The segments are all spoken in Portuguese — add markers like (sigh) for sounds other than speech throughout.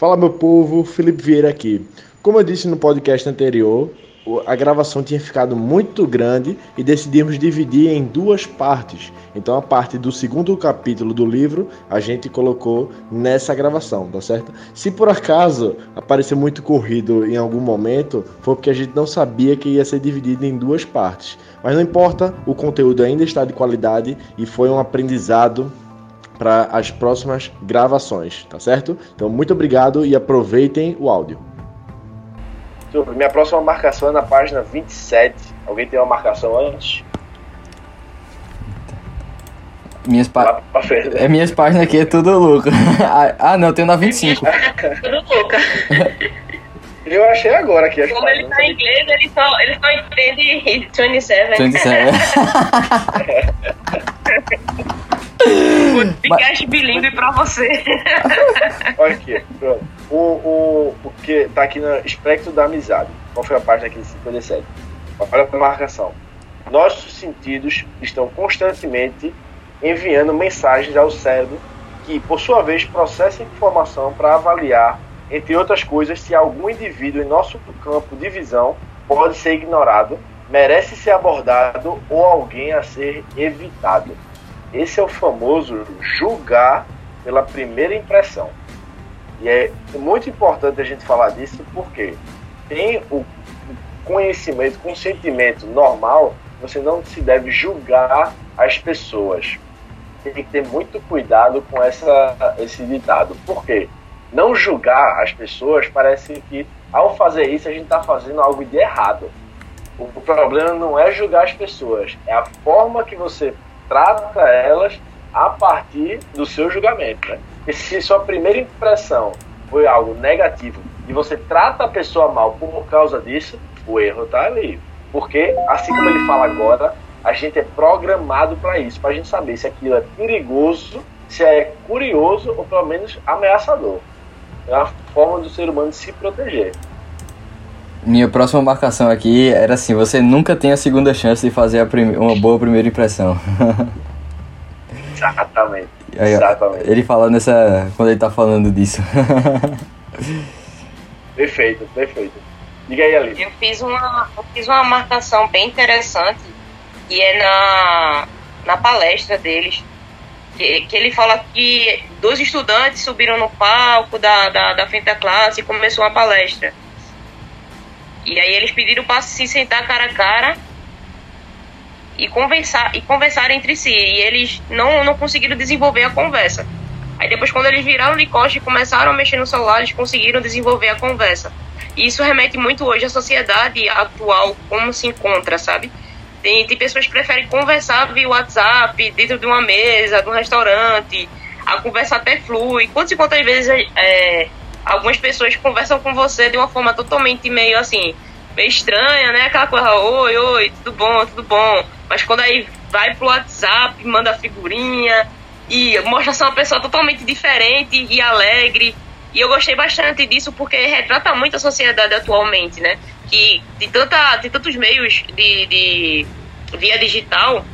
Fala meu povo, Felipe Vieira aqui. Como eu disse no podcast anterior, a gravação tinha ficado muito grande e decidimos dividir em duas partes. Então a parte do segundo capítulo do livro a gente colocou nessa gravação, tá certo? Se por acaso aparecer muito corrido em algum momento, foi porque a gente não sabia que ia ser dividido em duas partes. Mas não importa, o conteúdo ainda está de qualidade e foi um aprendizado para as próximas gravações, tá certo? Então, muito obrigado e aproveitem o áudio. Minha próxima marcação é na página 27. Alguém tem uma marcação antes? Minhas, pa... é, minhas páginas aqui é tudo louco. (laughs) ah, não, tem na 25. (laughs) tudo louca. (laughs) Eu achei agora aqui. Como ele tá em inglês, ele só, ele só entende 27. 27. Podcast bilíngue pra você. (laughs) Olha aqui, pronto. O, o, o que tá aqui no espectro da amizade. Qual foi a página aqui de 57? Olha a marcação. Nossos sentidos estão constantemente enviando mensagens ao cérebro que, por sua vez, processa informação para avaliar, entre outras coisas, se algum indivíduo em nosso campo de visão pode ser ignorado, merece ser abordado ou alguém a ser evitado. Esse é o famoso julgar pela primeira impressão. E é muito importante a gente falar disso porque tem o conhecimento, consentimento normal, você não se deve julgar as pessoas. Tem que ter muito cuidado com essa, esse ditado. Por quê? Não julgar as pessoas parece que ao fazer isso a gente está fazendo algo de errado. O problema não é julgar as pessoas, é a forma que você trata elas a partir do seu julgamento. Né? E se sua primeira impressão foi algo negativo e você trata a pessoa mal por causa disso, o erro está ali. Porque, assim como ele fala agora, a gente é programado para isso, para a gente saber se aquilo é perigoso, se é curioso ou pelo menos ameaçador. É uma forma do ser humano se proteger. Minha próxima marcação aqui era assim: você nunca tem a segunda chance de fazer uma boa primeira impressão. (laughs) Exatamente. Aí, Exatamente. Ele fala nessa. quando ele tá falando disso. (laughs) perfeito, perfeito. Diga aí, Ali. Eu fiz uma, eu fiz uma marcação bem interessante, que é na, na palestra deles. Que, que ele fala que dois estudantes subiram no palco da, da, da frente da classe e começou uma palestra. E aí eles pediram para se sentar cara a cara e conversar e conversar entre si. E eles não, não conseguiram desenvolver a conversa. Aí depois quando eles viraram de costas e começaram a mexer no celular, eles conseguiram desenvolver a conversa. E isso remete muito hoje à sociedade atual, como se encontra, sabe? Tem, tem pessoas que preferem conversar via WhatsApp, dentro de uma mesa, de um restaurante. A conversa até flui. Quantas e quantas vezes é, algumas pessoas conversam com você de uma forma totalmente meio assim, meio estranha, né? Aquela coisa, oi, oi, tudo bom, tudo bom. Mas quando aí vai pro WhatsApp, manda figurinha e mostra ser uma pessoa totalmente diferente e alegre. E eu gostei bastante disso porque retrata muito a sociedade atualmente, né? Que tem, tanta, tem tantos meios de, de via digital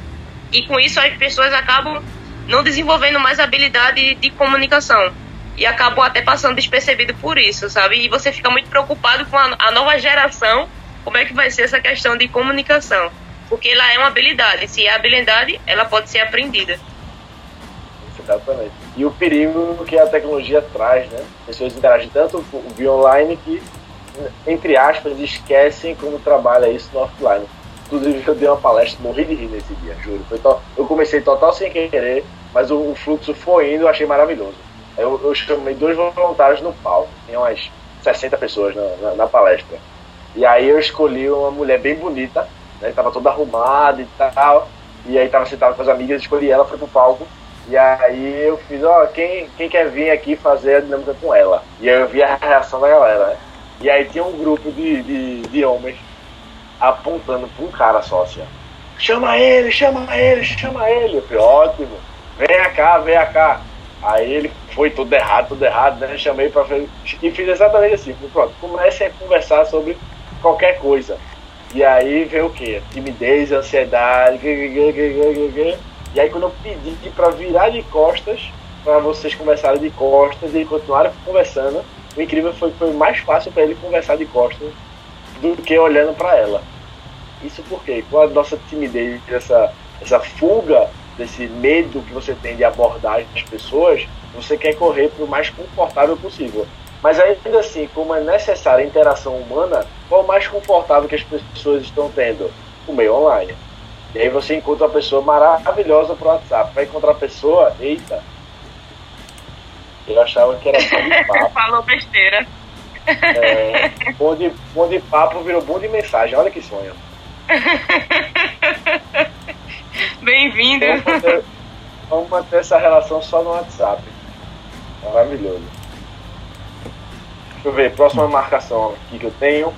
e com isso as pessoas acabam não desenvolvendo mais habilidade de comunicação e acabou até passando despercebido por isso, sabe? E você fica muito preocupado com a, a, nova geração, como é que vai ser essa questão de comunicação. Porque ela é uma habilidade, se é habilidade, ela pode ser aprendida. Exatamente. E o perigo que a tecnologia traz, né? Pessoas interagem tanto via online que, entre aspas, esquecem como trabalha isso no offline. Inclusive, eu dei uma palestra, morri de rir nesse dia, juro. eu comecei total sem querer, mas o, o fluxo foi indo, eu achei maravilhoso eu, eu chamei dois voluntários no palco, tinha umas 60 pessoas na, na, na, palestra. E aí eu escolhi uma mulher bem bonita, né, tava toda arrumada e tal, e aí tava sentada com as amigas, escolhi ela, foi pro palco. E aí eu fiz, ó, oh, quem, quem quer vir aqui fazer a dinâmica com ela? E aí eu vi a reação da galera, né? E aí tinha um grupo de, de, de homens apontando pra um cara só, assim, ó. Chama ele, chama ele, chama ele. Eu falei, ótimo, vem cá, vem cá. Aí ele foi tudo errado, tudo errado, né? Chamei para e fiz exatamente assim. Falei, pronto, comecem a conversar sobre qualquer coisa. E aí veio o quê? Timidez, ansiedade. E aí quando eu pedi para virar de costas, para vocês conversarem de costas e continuarem conversando, o incrível foi que foi mais fácil para ele conversar de costas do que olhando para ela. Isso porque com a nossa timidez, essa, essa fuga, desse medo que você tem de abordar as pessoas, você quer correr para o mais confortável possível. Mas ainda assim, como é necessária a interação humana, qual o mais confortável que as pessoas estão tendo? O meio online. E aí você encontra uma pessoa maravilhosa pro WhatsApp. Vai encontrar a pessoa, eita. Eu achava que era bom de (laughs) papo. Falou besteira. É, bom, de, bom de papo virou bom de mensagem. Olha que sonho. (laughs) Bem-vindo. Vamos manter, vamos manter essa relação só no WhatsApp. Maravilhoso. Deixa eu ver, próxima marcação aqui que eu tenho.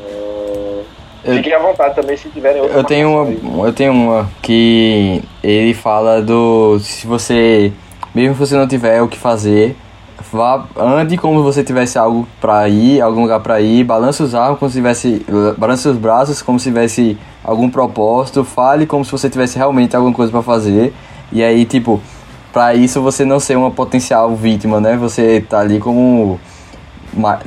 Hum, Eu- Fiquem à vontade também se tiverem outra Eu tenho aí. uma, eu tenho uma que ele fala do se você mesmo que você não tiver o que fazer, vá ande como se você tivesse algo pra ir, algum lugar pra ir, balance os arcos como se tivesse balance os braços como se tivesse algum propósito, fale como se você tivesse realmente alguma coisa pra fazer. E aí, tipo, pra isso você não ser uma potencial vítima, né? Você tá ali como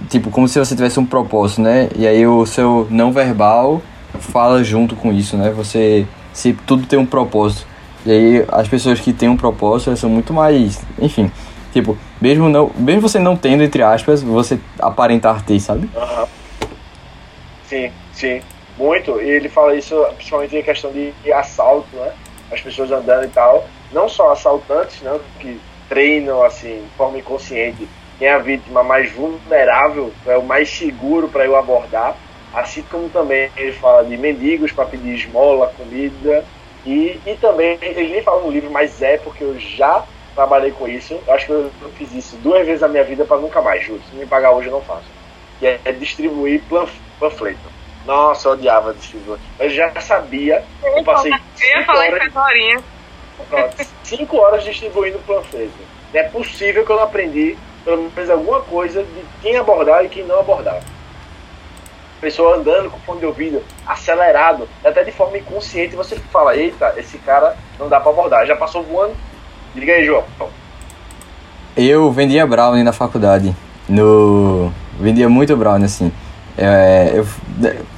tipo, como se você tivesse um propósito, né? E aí o seu não verbal fala junto com isso, né? Você se tudo tem um propósito. E aí as pessoas que têm um propósito, elas são muito mais, enfim, tipo, mesmo não, mesmo você não tendo entre aspas, você aparentar ter, sabe? Aham. Sim, sim. Muito. E ele fala isso principalmente em questão de assalto, né? As pessoas andando e tal. Não só assaltantes, né? Que treinam assim, de forma inconsciente. Quem é a vítima mais vulnerável é o mais seguro para eu abordar. Assim como também ele fala de mendigos para pedir esmola, comida. E, e também, ele nem fala no livro, mas é porque eu já trabalhei com isso. Eu acho que eu, eu fiz isso duas vezes na minha vida para nunca mais, juro. Se me pagar hoje, eu não faço que é distribuir planf- panfleto. Nossa, eu odiava distribuir. Eu já sabia, eu passei Eu ia cinco falar isso horas, agora. pronto, cinco horas distribuindo panfleto. É possível que eu não aprendi pelo menos alguma coisa de quem abordar e quem não abordar. Pessoa andando com fone de ouvido, acelerado, até de forma inconsciente, você fala, eita, esse cara não dá pra abordar. Já passou voando? Diga aí, João. Eu vendia brownie na faculdade. No. Vendia muito brownie, assim. É, eu,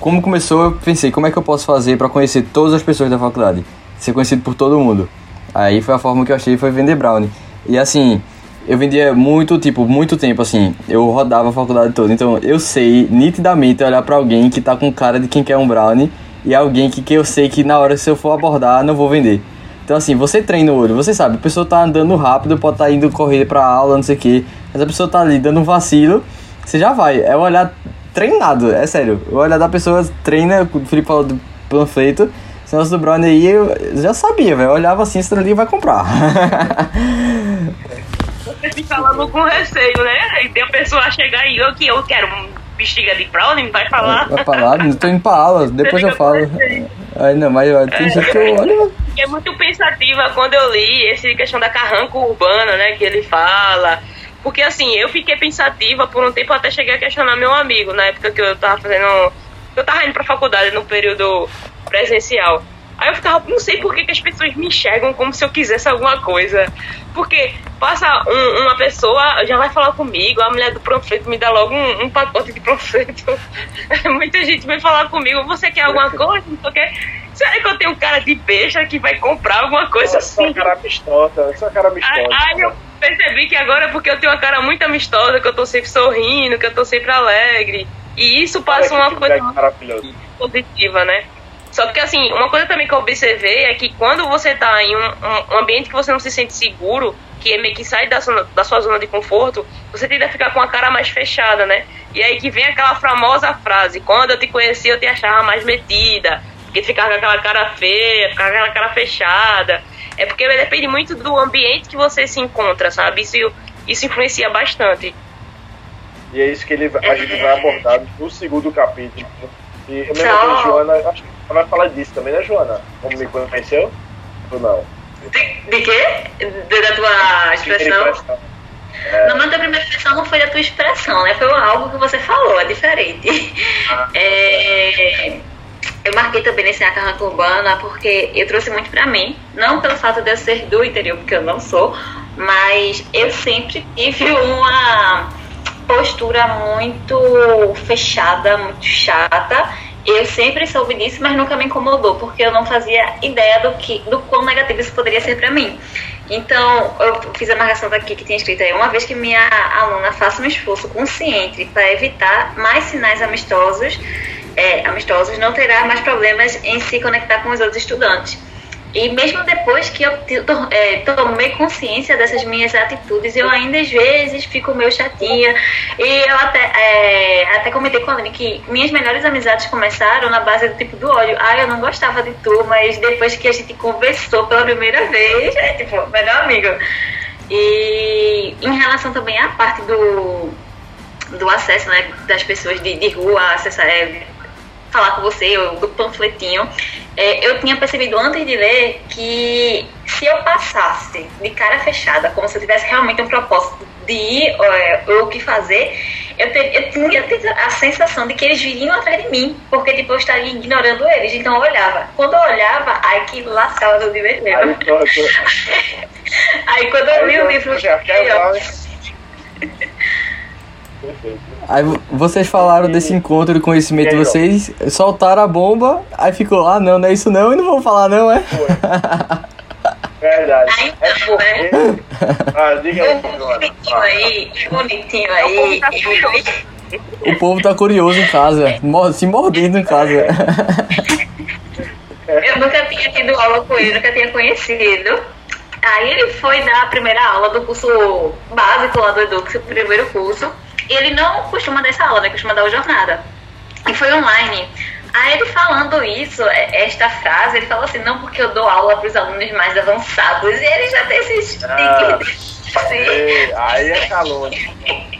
como começou, eu pensei, como é que eu posso fazer pra conhecer todas as pessoas da faculdade? Ser conhecido por todo mundo. Aí foi a forma que eu achei, foi vender brownie. E assim, eu vendia muito, tipo, muito tempo, assim. Eu rodava a faculdade toda. Então eu sei nitidamente olhar pra alguém que tá com cara de quem quer um brownie e alguém que, que eu sei que na hora se eu for abordar, não vou vender. Então assim, você treina o olho, você sabe, a pessoa tá andando rápido, pode estar indo correr pra aula, não sei o que, mas a pessoa tá ali dando um vacilo, você já vai. É o olhar treinado, é sério. O olhar da pessoa treina, o Felipe falou do panfleto, esse do brownie aí, eu já sabia, velho. Eu olhava assim, esse ali vai comprar. (laughs) Você fica falando com receio, né? E tem a pessoa chegar e eu que eu quero um bexiga de brownie, vai falar. vai falar, não tô indo pra aula, depois eu falo. Aí não, mas tem gente que eu olho. Fiquei muito pensativa quando eu li essa questão da carranca urbana, né, que ele fala. Porque assim, eu fiquei pensativa por um tempo até cheguei a questionar meu amigo, na época que eu tava fazendo. Eu tava indo pra faculdade no período presencial. Aí eu ficava, não sei por que, que as pessoas me enxergam como se eu quisesse alguma coisa. Porque passa um- uma pessoa, já vai falar comigo, a mulher do panfleto me dá logo um, um pacote de panfleto. (laughs) Muita gente vem falar comigo, você quer alguma coisa? Não sei o quê. Será que eu tenho um cara de besta que vai comprar alguma coisa Sua assim? cara amistosa, sua cara amistosa. aí eu percebi que agora é porque eu tenho uma cara muito amistosa, que eu tô sempre sorrindo, que eu tô sempre alegre. E isso passa uma coisa positiva, né? Só que assim, uma coisa também que eu observei é que quando você tá em um, um- ambiente que você não se sente seguro, que é meio que sai da, zona- da sua zona de conforto, você tende a ficar com a cara mais fechada, né? E aí que vem aquela famosa frase, quando eu te conheci eu te achava mais metida, porque ficava com aquela cara feia, ficava com aquela cara fechada. É porque depende muito do ambiente que você se encontra, sabe? Isso, isso influencia bastante. E é isso que ele, a gente vai abordar no segundo capítulo. E eu mesmo Tchau. que Joana, acho que vai falar disso também, né, Joana? Como me conheceu? Ou não? De, de quê? De- da tua expressão? Impressão. Não, mas a primeira expressão não foi da tua expressão, né? Foi algo que você falou, é diferente. É, eu marquei também nesse Acarranca Urbana porque eu trouxe muito pra mim. Não pelo fato de eu ser do interior, porque eu não sou, mas eu sempre tive uma postura muito fechada, muito chata. Eu sempre soube disso, mas nunca me incomodou, porque eu não fazia ideia do que, do quão negativo isso poderia ser para mim. Então, eu fiz a marcação daqui que tinha escrito aí, uma vez que minha aluna faça um esforço consciente para evitar mais sinais amistosos, é, amistosos, não terá mais problemas em se conectar com os outros estudantes. E mesmo depois que eu é, tomei consciência dessas minhas atitudes, eu ainda às vezes fico meio chatinha. E eu até, é, até comentei com a Aline que minhas melhores amizades começaram na base do tipo do ódio. Ah, eu não gostava de tu, mas depois que a gente conversou pela primeira vez, é tipo, melhor amigo. E em relação também à parte do, do acesso né, das pessoas de, de rua, acessar, é, falar com você, do panfletinho, é, eu tinha percebido antes de ler que se eu passasse de cara fechada, como se eu tivesse realmente um propósito de ir é, ou o que fazer, eu, ter, eu tinha a sensação de que eles viriam atrás de mim, porque tipo, eu estaria ignorando eles. Então eu olhava. Quando eu olhava, ai que lascava do livro mesmo. Aí, quando eu li o livro. Já, (laughs) Aí vocês falaram desse encontro de conhecimento, vocês soltaram a bomba, aí ficou, ah não, não é isso não, e não vou falar não, é? (laughs) Verdade. Aí, é porque... Né? Ah, diga aí, bonitinho aí, bonitinho aí. O povo tá curioso em casa, se mordendo em casa. Eu nunca tinha tido aula com ele, nunca tinha conhecido. Aí ele foi dar a primeira aula do curso básico lá do Edux, o primeiro curso ele não costuma dar essa aula, né? Costuma dar o jornada. E foi online. Aí ele falando isso, é, esta frase, ele falou assim, não porque eu dou aula para os alunos mais avançados. E ele já tem esses ah, (laughs) ei, Aí é calúnia.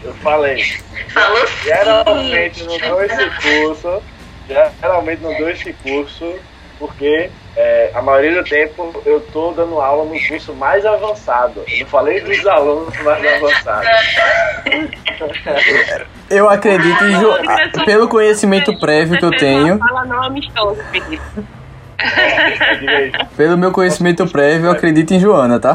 Eu falei. Falou sim. Geralmente não dou esse curso. Geralmente não dou esse curso porque é, a maioria do tempo eu tô dando aula no curso mais avançado. Eu não falei dos alunos mais avançados. (laughs) Eu acredito em jo... pelo conhecimento prévio que eu tenho. Fala não amistoso, (laughs) Pelo meu conhecimento prévio, eu acredito em Joana, tá?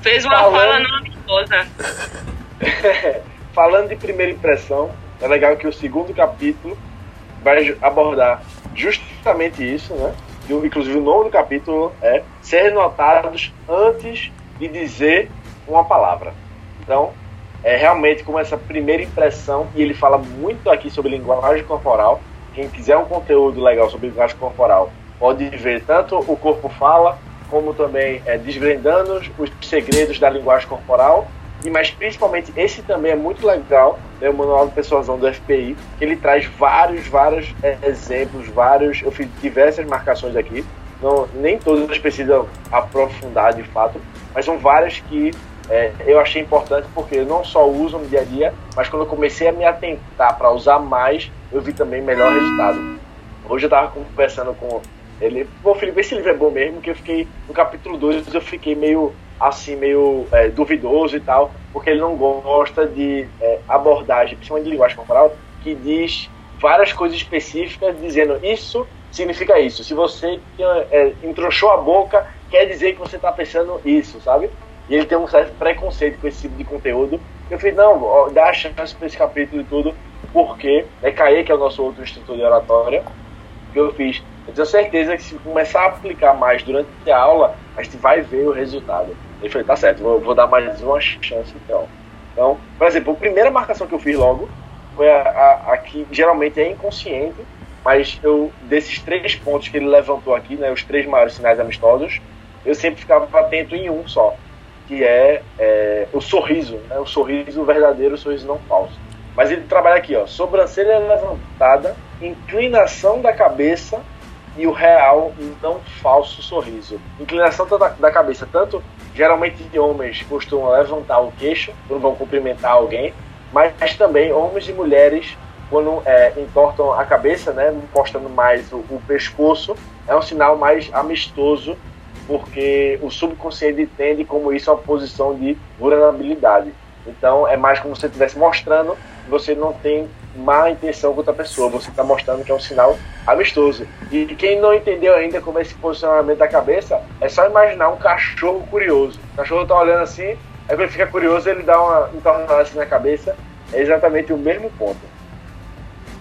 Fez uma fala não amistosa. (laughs) falando de primeira impressão, é legal que o segundo capítulo vai abordar justamente isso, né? Inclusive o nome do capítulo é ser notados antes de dizer uma palavra. Então, é realmente como essa primeira impressão, e ele fala muito aqui sobre linguagem corporal. Quem quiser um conteúdo legal sobre linguagem corporal, pode ver tanto o corpo fala, como também é, desvendando os segredos da linguagem corporal e mas principalmente esse também é muito legal, né, o Manual de Persuasão do FPI, que ele traz vários, vários é, exemplos, vários, eu fiz diversas marcações aqui, não, nem todas precisam aprofundar de fato, mas são várias que é, eu achei importante porque eu não só uso no dia a dia, mas quando eu comecei a me atentar para usar mais, eu vi também melhor resultado. Hoje eu estava conversando com ele, pô, Felipe, esse livro é bom mesmo, que eu fiquei, no capítulo 2 eu fiquei meio assim meio é, duvidoso e tal, porque ele não gosta de é, abordagem, principalmente de linguagem corporal, que diz várias coisas específicas dizendo isso significa isso. Se você é, entrouxou a boca, quer dizer que você está pensando isso, sabe? E ele tem um certo preconceito com esse tipo de conteúdo. Eu falei, não, ó, dá a chance para esse capítulo e tudo, porque é Caê, que é o nosso outro instrutor de oratória, que eu fiz. Eu tenho certeza que se começar a aplicar mais durante a aula, a gente vai ver o resultado. Ele falou, tá certo, vou, vou dar mais uma chance então. Então, por exemplo, a primeira marcação que eu fiz logo foi a, a, a que geralmente é inconsciente, mas eu desses três pontos que ele levantou aqui, né, os três maiores sinais amistosos, eu sempre ficava atento em um só, que é, é o sorriso, né, o sorriso verdadeiro, o sorriso não falso. Mas ele trabalha aqui, ó, sobrancelha levantada, inclinação da cabeça e o real, não falso sorriso. Inclinação da, da cabeça, tanto geralmente homens costumam levantar o queixo quando vão cumprimentar alguém, mas também homens e mulheres quando é, entortam a cabeça, né, encostando mais o, o, pescoço, é um sinal mais amistoso, porque o subconsciente entende como isso é uma posição de vulnerabilidade. Então é mais como se você estivesse mostrando você não tem má intenção contra a pessoa, você está mostrando que é um sinal amistoso. E quem não entendeu ainda como é esse posicionamento da cabeça, é só imaginar um cachorro curioso. O cachorro tá olhando assim, aí quando ele fica curioso, ele dá uma entornada assim na cabeça. É exatamente o mesmo ponto.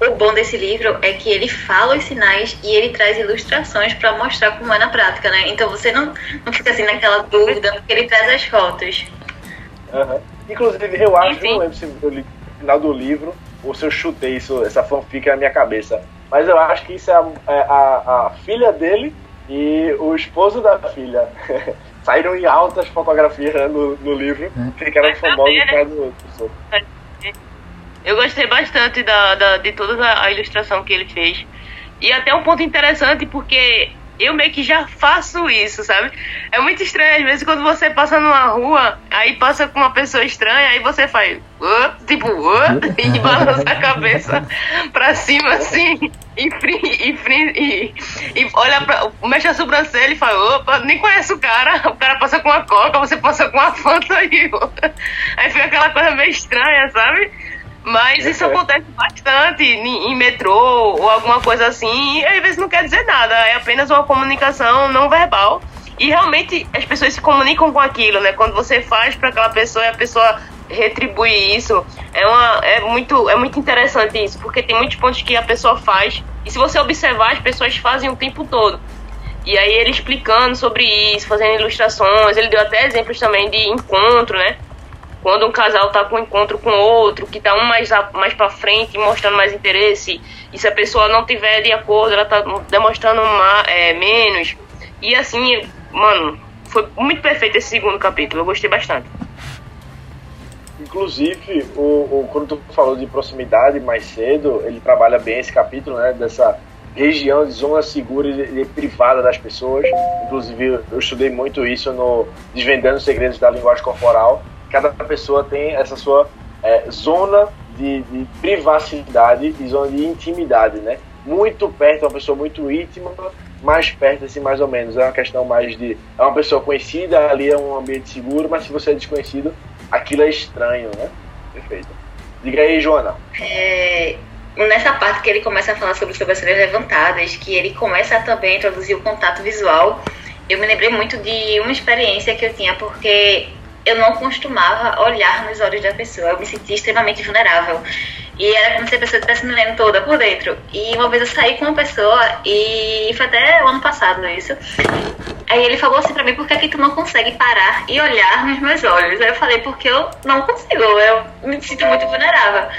O bom desse livro é que ele fala os sinais e ele traz ilustrações para mostrar como é na prática, né? Então você não, não fica assim naquela dúvida, porque ele traz as fotos. Uhum. Inclusive, eu acho, Enfim. não lembro se eu li no final do livro ou se eu chutei isso, essa fanfic na minha cabeça, mas eu acho que isso é a, é a, a filha dele e o esposo da filha. (laughs) Saíram em altas fotografias né, no, no livro, é. ficaram famosos por causa do outro. Eu gostei bastante da, da, de toda a ilustração que ele fez. E até um ponto interessante, porque eu meio que já faço isso, sabe? É muito estranho, às vezes, quando você passa numa rua, aí passa com uma pessoa estranha, aí você faz, tipo, e (laughs) balança a cabeça pra cima, assim, e, e, e, e olha pra, mexe a sobrancelha e fala, opa, nem conhece o cara, o cara passa com uma coca, você passa com uma (laughs) fanta aí, aí fica aquela coisa meio estranha, sabe? Mas isso acontece bastante em, em, metrô ou alguma coisa assim, e às vezes não quer dizer nada, é apenas uma comunicação não verbal. E realmente as pessoas se comunicam com aquilo, né? Quando você faz para aquela pessoa e a pessoa retribui isso, é, uma, é, muito, é muito interessante isso, porque tem muitos pontos que a pessoa faz, e se você observar, as pessoas fazem o tempo todo. E aí ele explicando sobre isso, fazendo ilustrações, ele deu até exemplos também de encontro, né? Quando um casal tá com um encontro com outro, que tá um mais, a, mais pra frente, mostrando mais interesse, e se a pessoa não tiver de acordo, ela tá demonstrando uma, é, menos. E assim, mano, foi muito perfeito esse segundo capítulo, eu gostei bastante. Inclusive, o, o, quando tu falou de proximidade mais cedo, ele trabalha bem esse capítulo, né? Dessa região de zona segura e privada das pessoas. Inclusive, eu estudei muito isso no Desvendando os Segredos da Linguagem Corporal, cada pessoa tem essa sua é, zona de, de, privacidade e zona de intimidade, né? Muito perto, uma pessoa muito íntima, mais perto, assim, mais ou menos. É uma questão mais de. É uma pessoa conhecida, ali é um ambiente seguro, mas se você é desconhecido, aquilo é estranho, né? Perfeito. Diga aí, Joana. É, nessa parte que ele começa a falar sobre sobrancelhas levantadas, que ele começa a também introduzir o contato visual, eu me lembrei muito de uma experiência que eu tinha, porque eu não costumava olhar nos olhos da pessoa. Eu me sentia extremamente vulnerável. E era como se a pessoa estivesse me lendo toda por dentro. E uma vez eu saí com uma pessoa, e foi até o ano passado isso. Aí ele falou assim pra mim: por que, é que tu não consegue parar e olhar nos meus olhos? Aí eu falei: porque eu não consigo, eu me sinto muito vulnerável.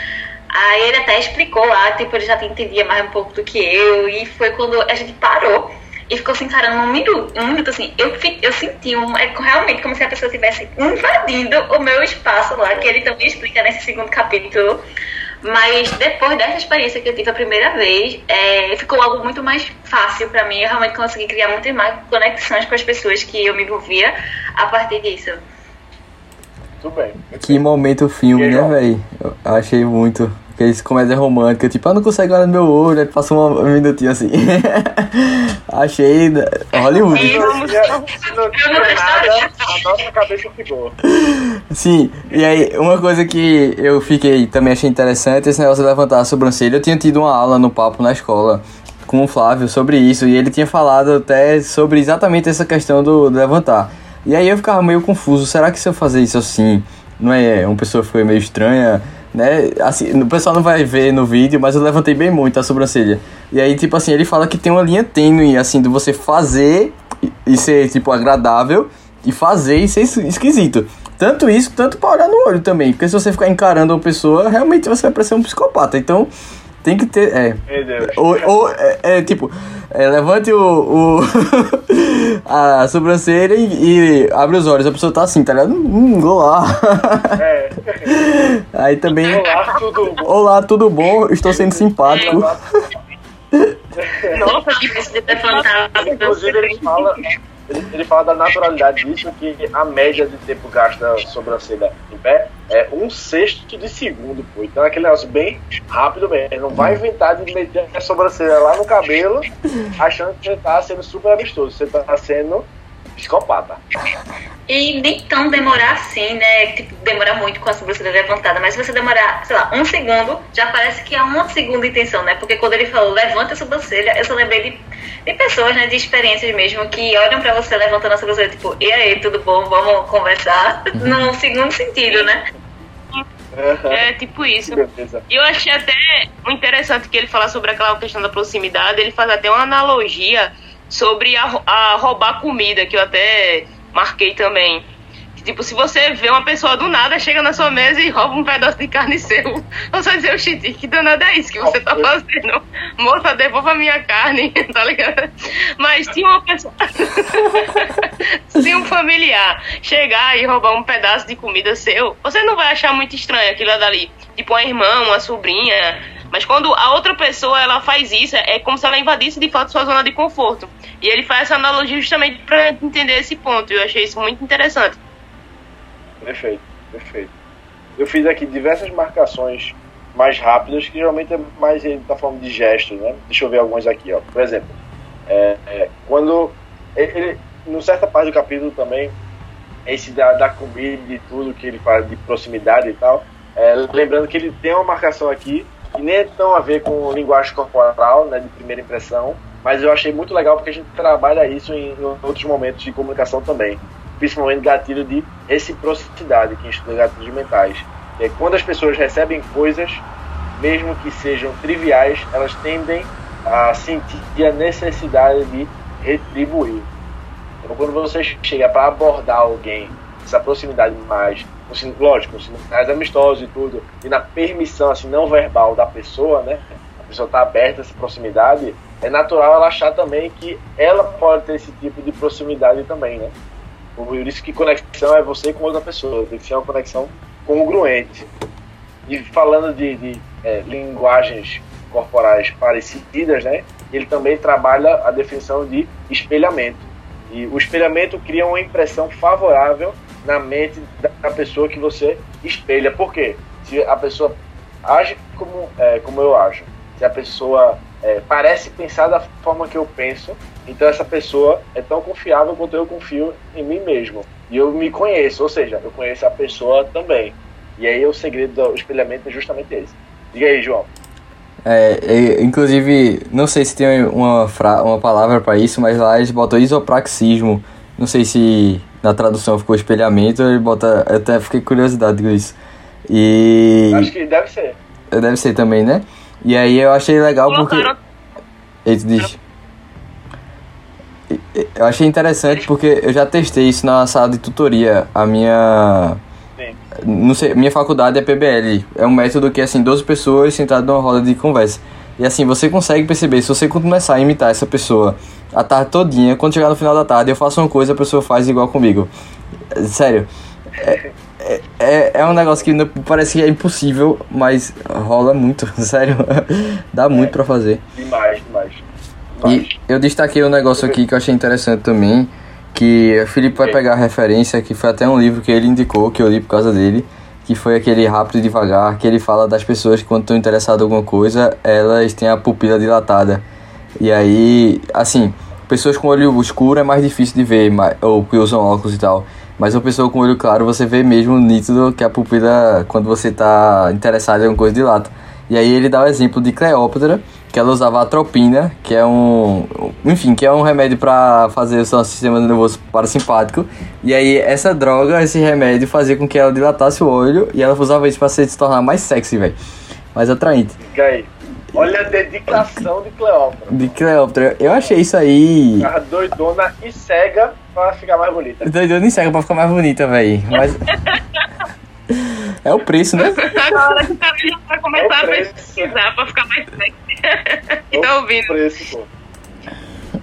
Aí ele até explicou lá, tipo, ele já entendia mais um pouco do que eu, e foi quando a gente parou e ficou se encarando um minuto, um minuto assim. Eu, eu senti um, é realmente como se a pessoa estivesse invadindo o meu espaço lá, que ele também explica nesse segundo capítulo. Mas depois dessa experiência que eu tive a primeira vez, é, ficou algo muito mais fácil para mim. Eu realmente consegui criar muitas mais conexões com as pessoas que eu me envolvia a partir disso. Tudo bem. Que momento filme, né, velho? Achei muito. Aqueles comédia romântica, tipo, ah, não consegue olhar no meu olho, aí passa um minutinho assim. (laughs) Achei Hollywood. a nossa cabeça ficou. Sim, e aí, uma coisa que eu fiquei, também achei interessante, esse negócio de levantar a sobrancelha. Eu tinha tido uma aula no papo na escola com o Flávio sobre isso, e ele tinha falado até sobre exatamente essa questão do, do levantar. E aí eu ficava meio confuso, será que se eu fazer isso assim, não é uma pessoa foi meio estranha? Né? Assim, o pessoal não vai ver no vídeo, mas eu levantei bem muito a sobrancelha. E aí, tipo assim, ele fala que tem uma linha tênue, assim, de você fazer e ser, tipo, agradável e fazer e ser esquisito. Tanto isso, tanto pra olhar no olho também. Porque se você ficar encarando uma pessoa, realmente você vai parecer um psicopata. Então, tem que ter. É. Ou, ou é, é, tipo, é, levante o, o (laughs) a sobrancelha e, e, abre os olhos. A pessoa tá assim, tá ligado? Hum, olá. É. Aí também. Olá, tudo bom? Olá, tudo bom? Estou sendo simpático. Nossa, que você ter fantástico. Inclusive, ele fala ele, ele fala da naturalidade disso, que a média de tempo gasto da sobrancelha em pé é um sexto de segundo, pô. Então é aquele negócio bem rápido mesmo. Não vai inventar de meter a sobrancelha lá no cabelo (laughs) achando que você tá sendo super amistoso. Você tá sendo psicopata. E nem tão demorar assim, né? Tipo, demorar muito com a sobrancelha levantada, mas se você demorar, sei lá, um segundo, já parece que há uma segunda intenção, né? Porque quando ele falou levanta a sobrancelha, eu só lembrei de, de pessoas, né? De experiências mesmo, que olham pra você levantando a sobrancelha, tipo, e aí, tudo bom? Vamos conversar? Num segundo sentido, né? É tipo isso. E eu achei até interessante que ele fala sobre aquela questão da proximidade. Ele faz até uma analogia sobre a, a roubar comida, que eu até marquei também. Tipo, se você vê uma pessoa do nada, chega na sua mesa e rouba um pedaço de carne (laughs) seu, você vai dizer, oxi, que danada é isso que você tá fazendo? Moça, devolva a minha carne, (laughs) tá ligado? Mas tinha uma pessoa. (laughs) se um familiar chegar e roubar um pedaço de comida seu, você não vai achar muito estranho aquilo dali. Tipo, uma irmã, uma sobrinha. Mas quando a outra pessoa ela faz isso, é como se ela invadisse de fato sua zona de conforto. E ele faz essa analogia justamente para entender esse ponto. Eu achei isso muito interessante. Perfeito, perfeito. Eu fiz aqui diversas marcações mais rápidas, que geralmente é mais ele tá falando de gestos, né? Deixa eu ver algumas aqui, ó. Por exemplo, é, é, quando ele, no certa parte do capítulo também, esse da, da comida e tudo que ele fala de proximidade e tal, é, lembrando que ele tem uma marcação aqui que nem é tão a ver com linguagem corporal, né, de primeira impressão, mas eu achei muito legal porque a gente trabalha isso em, outros momentos de comunicação também principalmente gatilho de reciprocidade, que estuda gatilhos mentais. É quando as pessoas recebem coisas, mesmo que sejam triviais, elas tendem a sentir a necessidade de retribuir. Então, quando você chega para abordar alguém, essa proximidade mais, lógico, sinais amistosos e tudo, e na permissão assim não verbal da pessoa, né? A pessoa está aberta a essa proximidade, é natural ela achar também que ela pode ter esse tipo de proximidade também, né? Por isso que conexão é você com outra pessoa, tem que ser uma conexão congruente. E falando de, de é, linguagens corporais parecidas, né, ele também trabalha a definição de espelhamento. E o espelhamento cria uma impressão favorável na mente da pessoa que você espelha. Por quê? Se a pessoa age como, é, como eu ajo, se a pessoa é, parece pensar da forma que eu penso, então essa pessoa é tão confiável quanto eu confio em mim mesmo. E eu me conheço, ou seja, eu conheço a pessoa também. E aí o segredo do espelhamento é justamente esse. Diga aí, João. É, inclusive, não sei se tem uma, fra uma palavra para isso, mas lá eles botam isopraxismo. Não sei se na tradução ficou espelhamento, ele bota. Eu até fiquei curiosidade com isso. E. Acho que deve ser. Deve ser também, né? E aí eu achei legal porque. Ele diz. Eu achei interessante porque eu já testei isso na sala de tutoria. A minha. Não sei, minha faculdade é PBL. É um método que assim, 12 pessoas sentadas numa roda de conversa. E assim, você consegue perceber, se você começar a imitar essa pessoa a tarde todinha, quando chegar no final da tarde eu faço uma coisa, a pessoa faz igual comigo. Sério. É, é, é, um negócio que não, parece que é impossível, mas rola muito, (laughs) sério. Dá muito é, pra fazer. Demais, demais. E eu destaquei um negócio aqui que eu achei interessante também, que o Felipe vai pegar a referência, que foi até um livro que ele indicou, que eu li por causa dele, que foi aquele Rápido e Devagar, que ele fala das pessoas que quando estão interessadas em alguma coisa, elas têm a pupila dilatada. E aí, assim, pessoas com olho escuro é mais difícil de ver, ou que usam óculos e tal. Mas uma pessoa com olho claro, você vê mesmo nítido que a pupila, quando você está interessado em alguma coisa, dilata. E aí ele dá o exemplo de Cleópatra, que ela usava atropina, que é um, enfim, que é um remédio para fazer o seu sistema nervoso parasimpático. E aí essa droga, esse remédio fazia com que ela dilatasse o olho e ela usava isso para se tornar mais sexy, velho. Mais atraente. Fica aí. Olha a dedicação de Cleópatra. De Cleópatra. Eu achei isso aí. Ficava doidona e cega pra ficar mais bonita. Doidona e cega pra ficar mais bonita, velho. Mas. (laughs) É o preço, né? Agora que o cara já vai começar é a pesquisar pra ficar mais sexy. (laughs) e tá ouvindo. Preço.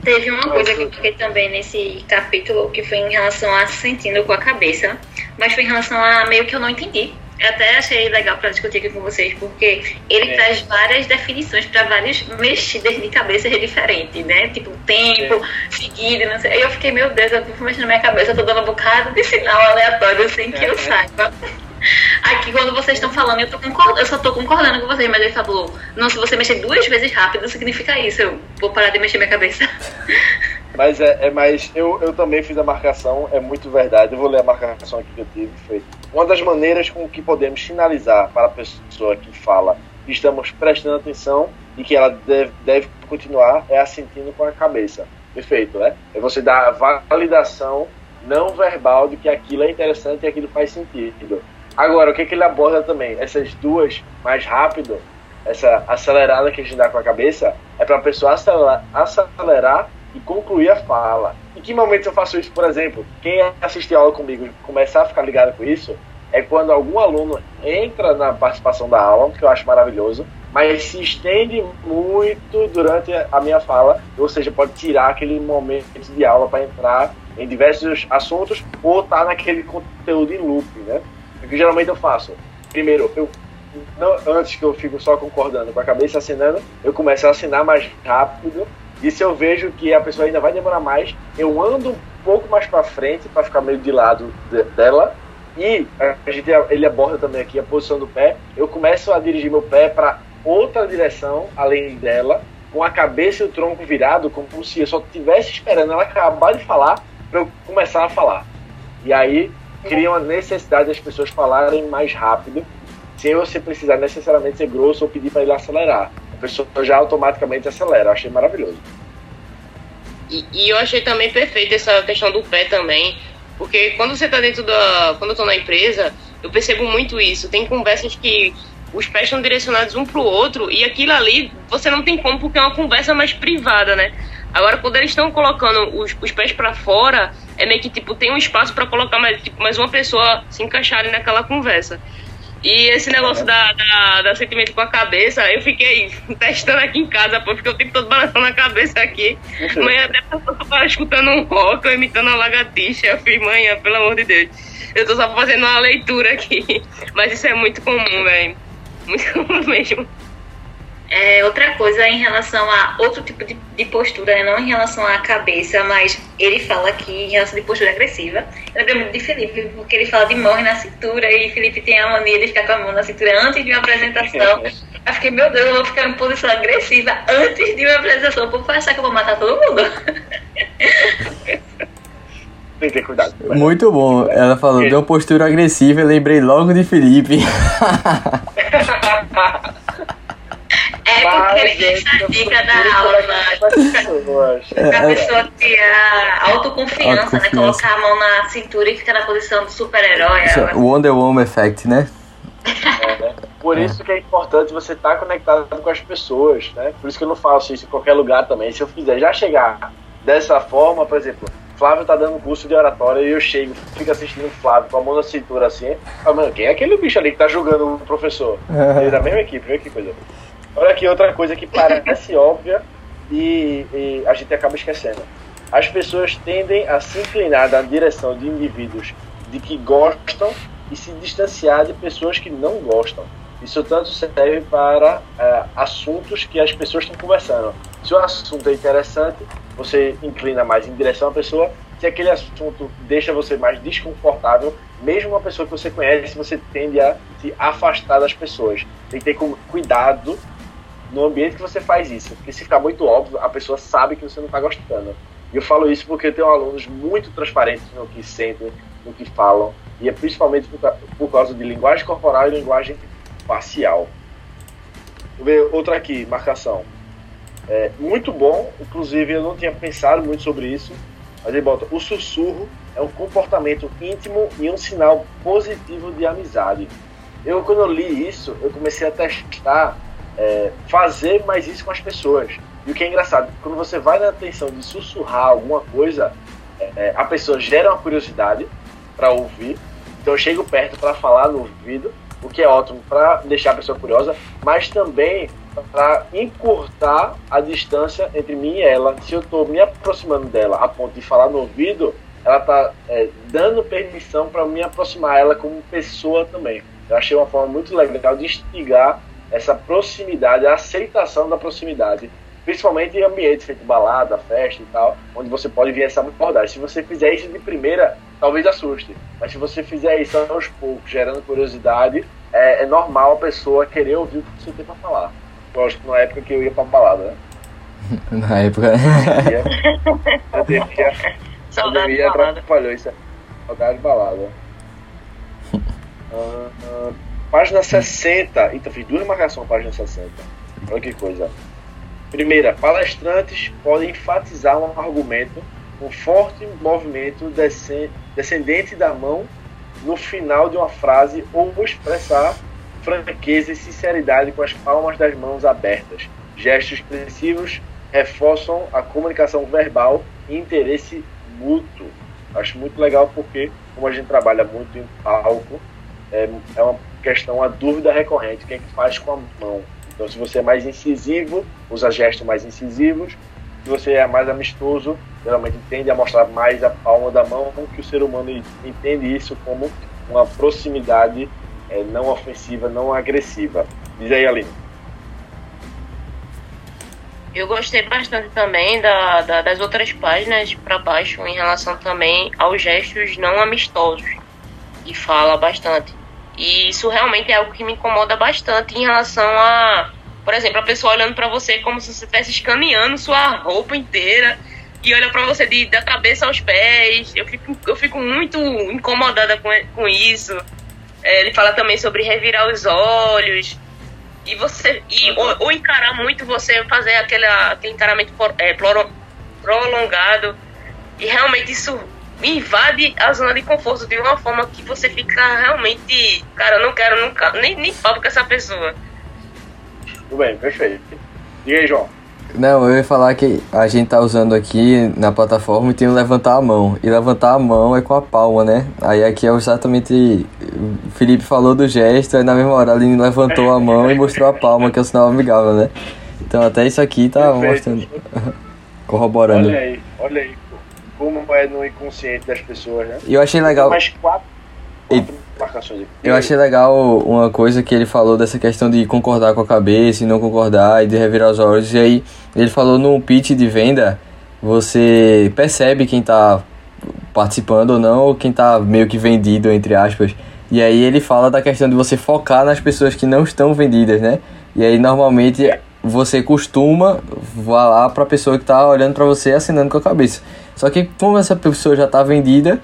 Teve uma coisa que eu toquei também nesse capítulo que foi em relação a sentindo com a cabeça, mas foi em relação a meio que eu não entendi. Eu até achei legal para discutir aqui com vocês, porque ele é. traz várias definições para várias mexidas de cabeça diferentes, né? Tipo, tempo, é. seguido, não sei. Aí eu fiquei, meu Deus, eu tô mexendo na minha cabeça, eu tô dando um bocado de sinal aleatório sem que eu é. saiba. Aqui, quando vocês estão falando, eu, tô eu só tô concordando com vocês, mas ele falou: não, se você mexer duas vezes rápido, significa isso. Eu vou parar de mexer minha cabeça. (laughs) Mas é, é mais. Eu, eu também fiz a marcação, é muito verdade. Eu vou ler a marcação aqui que eu tive. Foi uma das maneiras com que podemos sinalizar para a pessoa que fala que estamos prestando atenção e que ela deve, deve continuar é assentindo com a cabeça. Perfeito, né? É você dar a validação não verbal de que aquilo é interessante e aquilo faz sentido. Agora, o que, que ele aborda também? Essas duas, mais rápido, essa acelerada que a gente dá com a cabeça, é para a pessoa acelerar, acelerar e concluir a fala. Em que momento eu faço isso, por exemplo? Quem assiste aula comigo começar a ficar ligado com isso é quando algum aluno entra na participação da aula, que eu acho maravilhoso, mas se estende muito durante a minha fala, ou seja, pode tirar aquele momento de aula para entrar em diversos assuntos ou estar tá naquele conteúdo em loop, né? O que geralmente eu faço? Primeiro, eu não, antes que eu fico só concordando com a cabeça assinando, eu começo a assinar mais rápido. E se eu vejo que a pessoa ainda vai demorar mais, eu ando um pouco mais para frente para ficar meio de lado de, dela. E a gente, ele aborda também aqui a posição do pé. Eu começo a dirigir meu pé para outra direção além dela, com a cabeça e o tronco virado, como se eu só estivesse esperando ela acabar de falar para eu começar a falar. E aí cria uma necessidade das pessoas falarem mais rápido, sem você precisar necessariamente ser grosso ou pedir para ele acelerar. A pessoa já automaticamente acelera. Eu achei maravilhoso. E, e, eu achei também perfeito essa questão do pé também, porque quando você está dentro da. Quando eu estou na empresa, eu percebo muito isso. Tem conversas que os pés estão direcionados um para o outro e aquilo ali você não tem como porque é uma conversa mais privada, né? Agora, quando eles estão colocando os, os pés para fora, é meio que tipo tem um espaço para colocar mais, tipo, mais uma pessoa se encaixar ali naquela conversa. E esse negócio da, da, da, sentimento com a cabeça, eu fiquei (laughs) testando aqui em casa, pô, porque eu tenho todo balançando a cabeça aqui. Manhã até eu tava escutando um rock, imitando uma lagartixa. Eu fiz, manhã, pelo amor de Deus. Eu tô só fazendo uma leitura aqui. (laughs) Mas isso é muito comum, velho. Muito (laughs) comum mesmo. É, outra coisa em relação a outro tipo de, de, postura, né? não em relação à cabeça, mas ele fala aqui em relação de postura agressiva. Eu lembro muito de Felipe, porque ele fala de mão na cintura e Felipe tem a mania de ficar com a mão na cintura antes de uma apresentação. (laughs) eu fiquei, meu Deus, eu vou ficar em posição agressiva antes de uma apresentação. O povo achar que eu vou matar todo mundo. Tem que ter cuidado. Muito bom. Ela falou, deu postura agressiva, eu lembrei logo de Felipe. (laughs) (laughs) É porque essa dica da aula. A pessoa ter a autoconfiança, autoconfiança, né? Colocar a mão na cintura e ficar na posição do super-herói. O Wonder Woman Effect, né? É, né? Por é. isso que é importante você estar conectado com as pessoas, né? Por isso que eu não faço isso em qualquer lugar também. Se eu fizer já chegar dessa forma, por exemplo, Flávio tá dando curso de oratória e eu chego, fico assistindo o Flávio com a mão na cintura assim. Ah, mano, quem é aquele bicho ali que tá julgando o professor? Ele é da mesma equipe, mesma equipe, coisa. Olha aqui outra coisa que parece (laughs) óbvia e, e, a gente acaba esquecendo. As pessoas tendem a se inclinar na direção de indivíduos de que gostam e se distanciar de pessoas que não gostam. Isso tanto serve para uh, assuntos que as pessoas estão conversando. Se o assunto é interessante, você inclina mais em direção à pessoa. Se aquele assunto deixa você mais desconfortável, mesmo uma pessoa que você conhece, você tende a se afastar das pessoas. Tem que ter cuidado no ambiente que você faz isso. Porque se ficar muito óbvio, a pessoa sabe que você não está gostando. E eu falo isso porque eu tenho alunos muito transparentes no que sentem, no que falam, e é principalmente por, por causa de linguagem corporal e linguagem facial. Ver outra aqui, marcação. É, muito bom, inclusive eu não tinha pensado muito sobre isso, mas ele bota: o sussurro é um comportamento íntimo e um sinal positivo de amizade. Eu, quando eu li isso, eu comecei a testar é, fazer mais isso com as pessoas. E o que é engraçado, quando você vai na atenção de sussurrar alguma coisa, é, a pessoa gera uma curiosidade para ouvir. Então eu chego perto para falar no ouvido, o que é ótimo para deixar a pessoa curiosa, mas também para encurtar a distância entre mim e ela. Se eu estou me aproximando dela a ponto de falar no ouvido, ela está é, dando permissão para me aproximar ela como pessoa também. Eu achei uma forma muito legal de instigar essa proximidade, a aceitação da proximidade, principalmente em ambientes feito balada, festa e tal, onde você pode vir essa abordagem. Se você fizer isso de primeira, talvez assuste, mas se você fizer isso aos poucos, gerando curiosidade, é, é normal a pessoa querer ouvir o que você tem para falar. Lógico, na época que eu ia pra balada, né? (laughs) Na época. Pandemia, (laughs) Saudade pandemia de balada. atrapalhou isso. Saudade de balada. (laughs) Ah, ah, página 60. Então, fiz duas marcações na página 60. Olha que coisa. Primeira, palestrantes podem enfatizar um argumento com forte movimento descen- descendente da mão no final de uma frase ou expressar franqueza e sinceridade com as palmas das mãos abertas. Gestos expressivos reforçam a comunicação verbal e interesse mútuo. Acho muito legal porque, como a gente trabalha muito em palco, é, é uma questão, a dúvida recorrente, o que é que faz com a mão? Então, se você é mais incisivo, usa gestos mais incisivos. Se você é mais amistoso, geralmente tende a mostrar mais a palma da mão, que o ser humano entende isso como uma proximidade é, não ofensiva, não agressiva. Diz aí, Aline. Eu gostei bastante também da, da- das outras páginas para baixo em relação também aos gestos não amistosos, que fala bastante. E isso realmente é algo que me incomoda bastante em relação a, por exemplo, a pessoa olhando para você como se você estivesse escaneando sua roupa inteira e olha para você de, da cabeça aos pés. Eu fico, eu fico muito incomodada com, com isso. É, ele fala também sobre revirar os olhos e você e ou, ou encarar muito você fazer aquele, aquele encaramento por- é, prolongado e realmente isso invade a zona de conforto de uma forma que você fica realmente cara eu não quero nunca nem nem papo com essa pessoa Tudo bem, perfeito. Diga aí, João. Não, eu ia falar que a gente tá usando aqui na plataforma e tem o levantar a mão. E levantar a mão é com a palma, né? Aí aqui é exatamente. O Felipe falou do gesto, aí na mesma hora a Aline levantou a mão e mostrou a palma, que é o sinal amigável, né? Então até isso aqui tá Perfeito. mostrando. (laughs) Corroborando. Olha aí, olha aí como é no inconsciente das pessoas, né? E eu achei legal. Mais quatro, E- quatro marcações aqui. Eu achei legal uma coisa que ele falou dessa questão de concordar com a cabeça e não concordar e de revirar os olhos. E aí ele falou no pitch de venda, você percebe quem tá participando ou não, ou quem tá meio que vendido, entre aspas. E aí ele fala da questão de você focar nas pessoas que não estão vendidas, né? E aí normalmente você costuma vá lá pra pessoa que tá olhando pra você assinando com a cabeça. Só que como essa pessoa já tá vendida,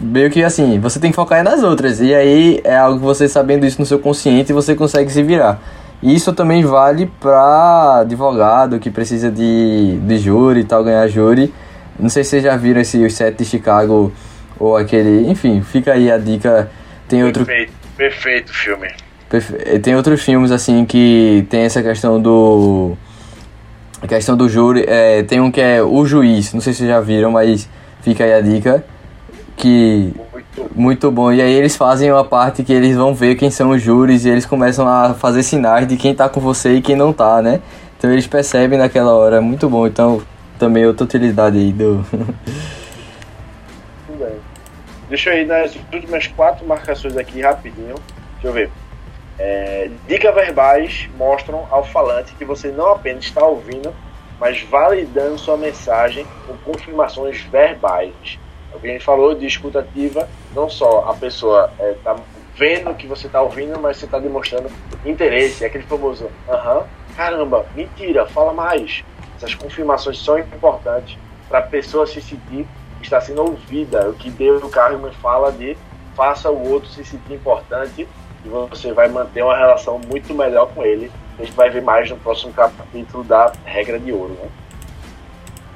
meio que assim, você tem que focar nas outras. E aí é algo que você sabendo isso no seu consciente, você consegue se virar. E isso também vale pra advogado que precisa de, de júri e tal, ganhar júri. Não sei se vocês já viram esse Os Sete de Chicago ou aquele. Enfim, fica aí a dica. Tem outro Perfeito, perfeito filme. Perfe- Tem outros filmes assim que tem essa questão do. A questão do júri. É, tem um que é O Juiz, não sei se vocês já viram, mas fica aí a dica. Que Muito muito bom. E aí eles fazem uma parte que eles vão ver quem são os júris e eles começam a fazer sinais de quem tá com você e quem não tá, né? Então eles percebem naquela hora, muito bom. Então também outra utilidade aí do. (laughs) Deixa eu ir nas últimas quatro marcações aqui rapidinho. Deixa eu ver. É, dicas verbais mostram ao falante que você não apenas está ouvindo, mas validando sua mensagem com confirmações verbais. É o que a gente falou de escutativa, não só a pessoa está vendo que você está ouvindo, mas você está demonstrando interesse. É aquele famoso, aham, caramba, mentira, fala mais. Essas confirmações são importantes para a pessoa se sentir que está sendo ouvida. O que Deus Carmen fala de faça o outro se sentir importante e você vai manter uma relação muito melhor com ele. A gente vai ver mais no próximo capítulo da regra de ouro. Né?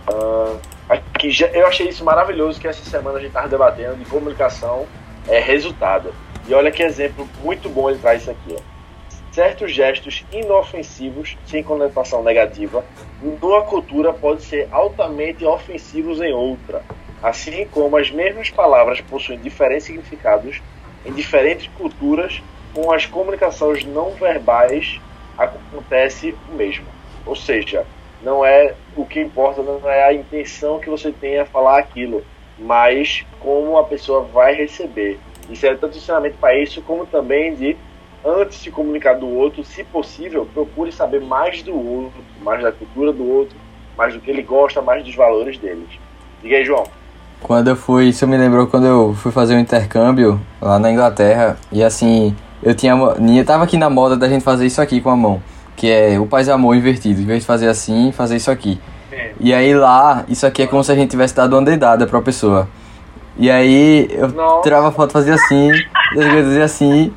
Ah, aqui, já- eu achei isso maravilhoso que essa semana a gente estava debatendo de comunicação é resultado. E olha que exemplo muito bom ele traz isso aqui. ó. Certos gestos inofensivos, sem conotação negativa, numa cultura pode ser altamente ofensivos em outra. Assim como as mesmas palavras possuem diferentes significados em diferentes culturas, com as comunicações não verbais acontece o mesmo. Ou seja, não é o que importa não é a intenção que você tenha a falar aquilo, mas como a pessoa vai receber. Isso é tanto ensinamento para isso como também de antes de comunicar do outro, se possível, procure saber mais do outro, mais da cultura do outro, mais do que ele gosta, mais dos valores deles. Diga aí, João. Quando eu fui, isso me lembrou quando eu fui fazer um intercâmbio lá na Inglaterra e assim, eu tinha, tinha- tava aqui na moda da gente fazer isso aqui com a mão, que é o paz e amor invertido. Em vez de fazer assim, fazer isso aqui. É. E aí lá, isso aqui é como se a gente tivesse dado uma dedada pra pessoa. E aí eu Nossa. tirava a foto, fazia assim, fazia assim.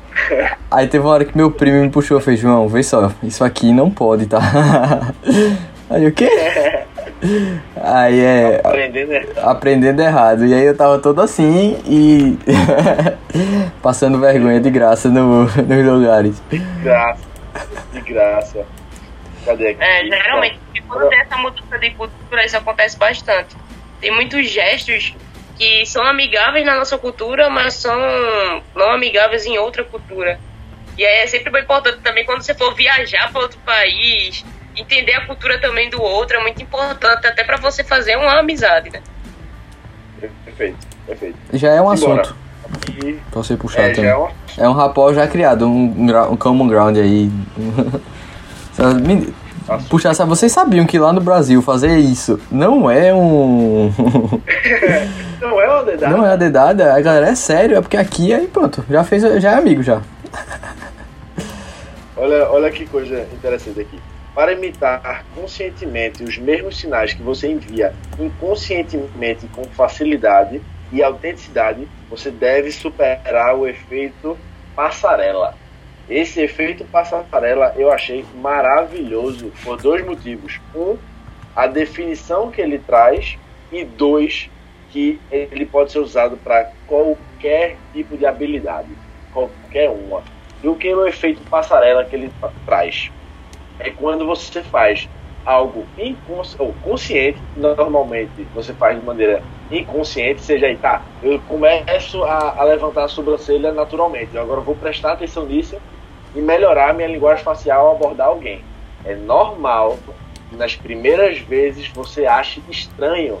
Aí teve uma hora que meu primo me puxou e fez, João, vê só, isso aqui não pode, tá? (laughs) Aí eu, o quê? Aí é. Aprendendo, né? aprendendo errado. E aí eu tava todo assim e (laughs) passando vergonha de graça no, nos lugares. De graça. De graça. Cadê aqui? É, geralmente, quando tem essa mudança de cultura, isso acontece bastante. Tem muitos gestos que são amigáveis na nossa cultura, mas são não amigáveis em outra cultura. E aí é sempre bem importante também quando você for viajar para outro país, entender a cultura também do outro, é muito importante até para você fazer uma amizade, né? Perfeito, perfeito. Já é um Simbora. assunto E, pra você puxar é, já também. é uma... É um rapó já criado, um, um common ground aí. (laughs) Me-. Puxar, sabe, vocês sabiam que lá no Brasil fazer isso não é um. (laughs) Não é uma dedada. não é a dedada, a galera é sério, é porque aqui aí pronto, já fez, já é amigo já. Olha, olha que coisa interessante aqui. Para imitar conscientemente os mesmos sinais que você envia inconscientemente com facilidade e autenticidade, você deve superar o efeito passarela. Esse efeito passarela eu achei maravilhoso por dois motivos. Um, a definição que ele traz e dois, que ele pode ser usado para qualquer tipo de habilidade, qualquer uma. E o que é o efeito passarela que ele tra- traz? É quando você faz algo incons ou consciente, normalmente você faz de maneira inconsciente, seja aí, tá, eu começo a, a levantar a sobrancelha naturalmente, eu agora vou prestar atenção nisso e melhorar minha linguagem facial ao abordar alguém. É normal que nas primeiras vezes você ache estranho,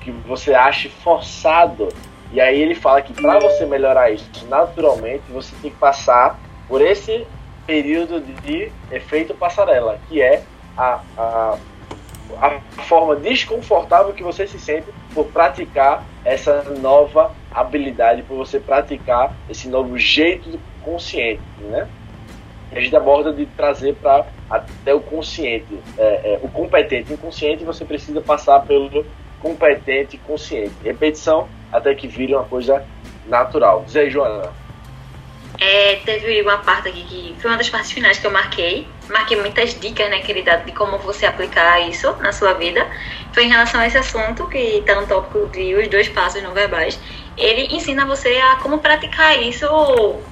que você ache forçado. E aí ele fala que para você melhorar isso naturalmente, você tem que passar por esse período de efeito passarela, que é a, a, a forma desconfortável que você se sente por praticar essa nova habilidade, por você praticar esse novo jeito consciente, né? a gente aborda de trazer para até o consciente, é, é, o competente inconsciente, você precisa passar pelo competente consciente. Repetição até que vire uma coisa natural. Aí, Joana. É, teve uma parte aqui que foi uma das partes finais que eu marquei. Marquei muitas dicas, né, que ele dá de como você aplicar isso na sua vida. Foi em relação a esse assunto, que está no tópico de os dois passos não verbais. Ele ensina você a como praticar isso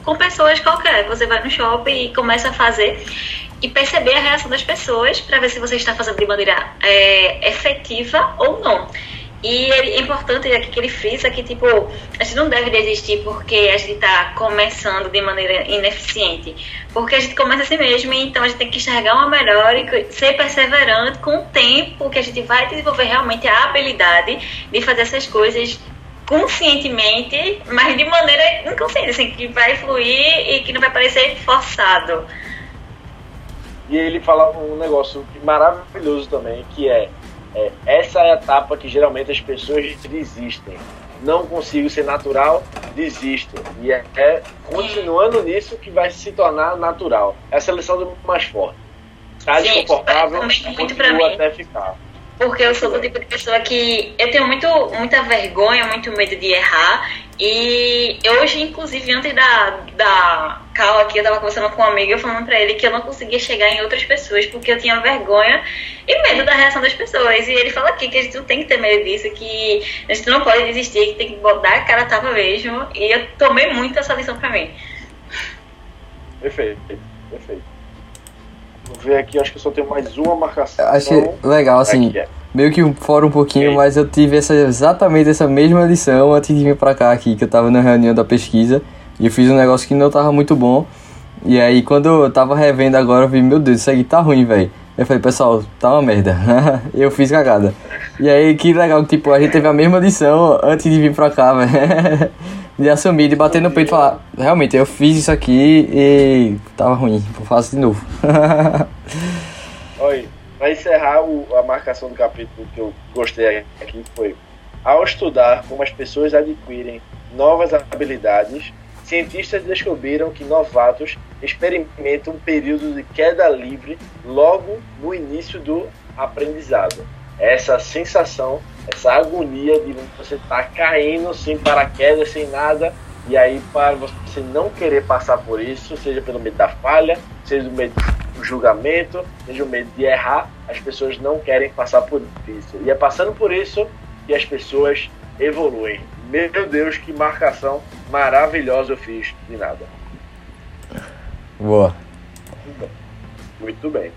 com pessoas qualquer. Você vai no shopping e começa a fazer e perceber a reação das pessoas para ver se você está fazendo de maneira é, efetiva ou não. E é importante aqui que ele frisa que, tipo, a gente não deve desistir porque a gente está começando de maneira ineficiente. Porque a gente começa assim mesmo, então a gente tem que enxergar uma melhor e ser perseverante com o tempo que a gente vai desenvolver realmente a habilidade de fazer essas coisas conscientemente, mas de maneira inconsciente, assim, que vai fluir e que não vai parecer forçado. E ele fala um negócio maravilhoso também, que é, é, essa é a etapa que geralmente as pessoas desistem. Não consigo ser natural, desisto. E é, é continuando nisso que vai se tornar natural. É a seleção do mais forte. Tá Sim, desconfortável, é continua até ficar. Porque eu sou do tipo de pessoa que eu tenho muito, muita vergonha, muito medo de errar. E hoje, inclusive, antes da, da call aqui, eu tava conversando com um amigo eu falando pra ele que eu não conseguia chegar em outras pessoas porque eu tinha vergonha e medo da reação das pessoas. E ele fala aqui que a gente não tem que ter medo disso, que a gente não pode desistir, que tem que botar a cara a tapa mesmo. E eu tomei muito essa lição pra mim. Perfeito, perfeito. Ver aqui, acho que só tenho mais uma marcação. Achei legal, assim, Aqui é. meio que fora um pouquinho, mas eu tive essa, exatamente essa mesma lição antes de vir pra cá aqui, que eu tava na reunião da pesquisa, e eu fiz um negócio que não tava muito bom, e aí quando eu tava revendo agora, eu vi, meu Deus, isso aqui tá ruim, velho. Eu falei, pessoal, tá uma merda. (laughs) eu fiz cagada. E aí, que legal, tipo, a gente teve a mesma lição antes de vir pra cá, (laughs) velho. De assumir, de bater no peito e falar, realmente, eu fiz isso aqui e tava ruim, vou fazer de novo. (laughs) Olha, para encerrar o- a marcação do capítulo que eu gostei aqui foi ao estudar como as pessoas adquirem novas habilidades, cientistas descobriram que novatos experimentam um período de queda livre logo no início do aprendizado. Essa sensação, essa agonia de você estar tá caindo sem paraquedas, sem nada, e aí para você não querer passar por isso, seja pelo medo da falha, seja do medo do julgamento, seja o medo de errar, as pessoas não querem passar por isso. E é passando por isso que as pessoas evoluem. Meu Deus, que marcação maravilhosa eu fiz de nada. Boa. Muito bem.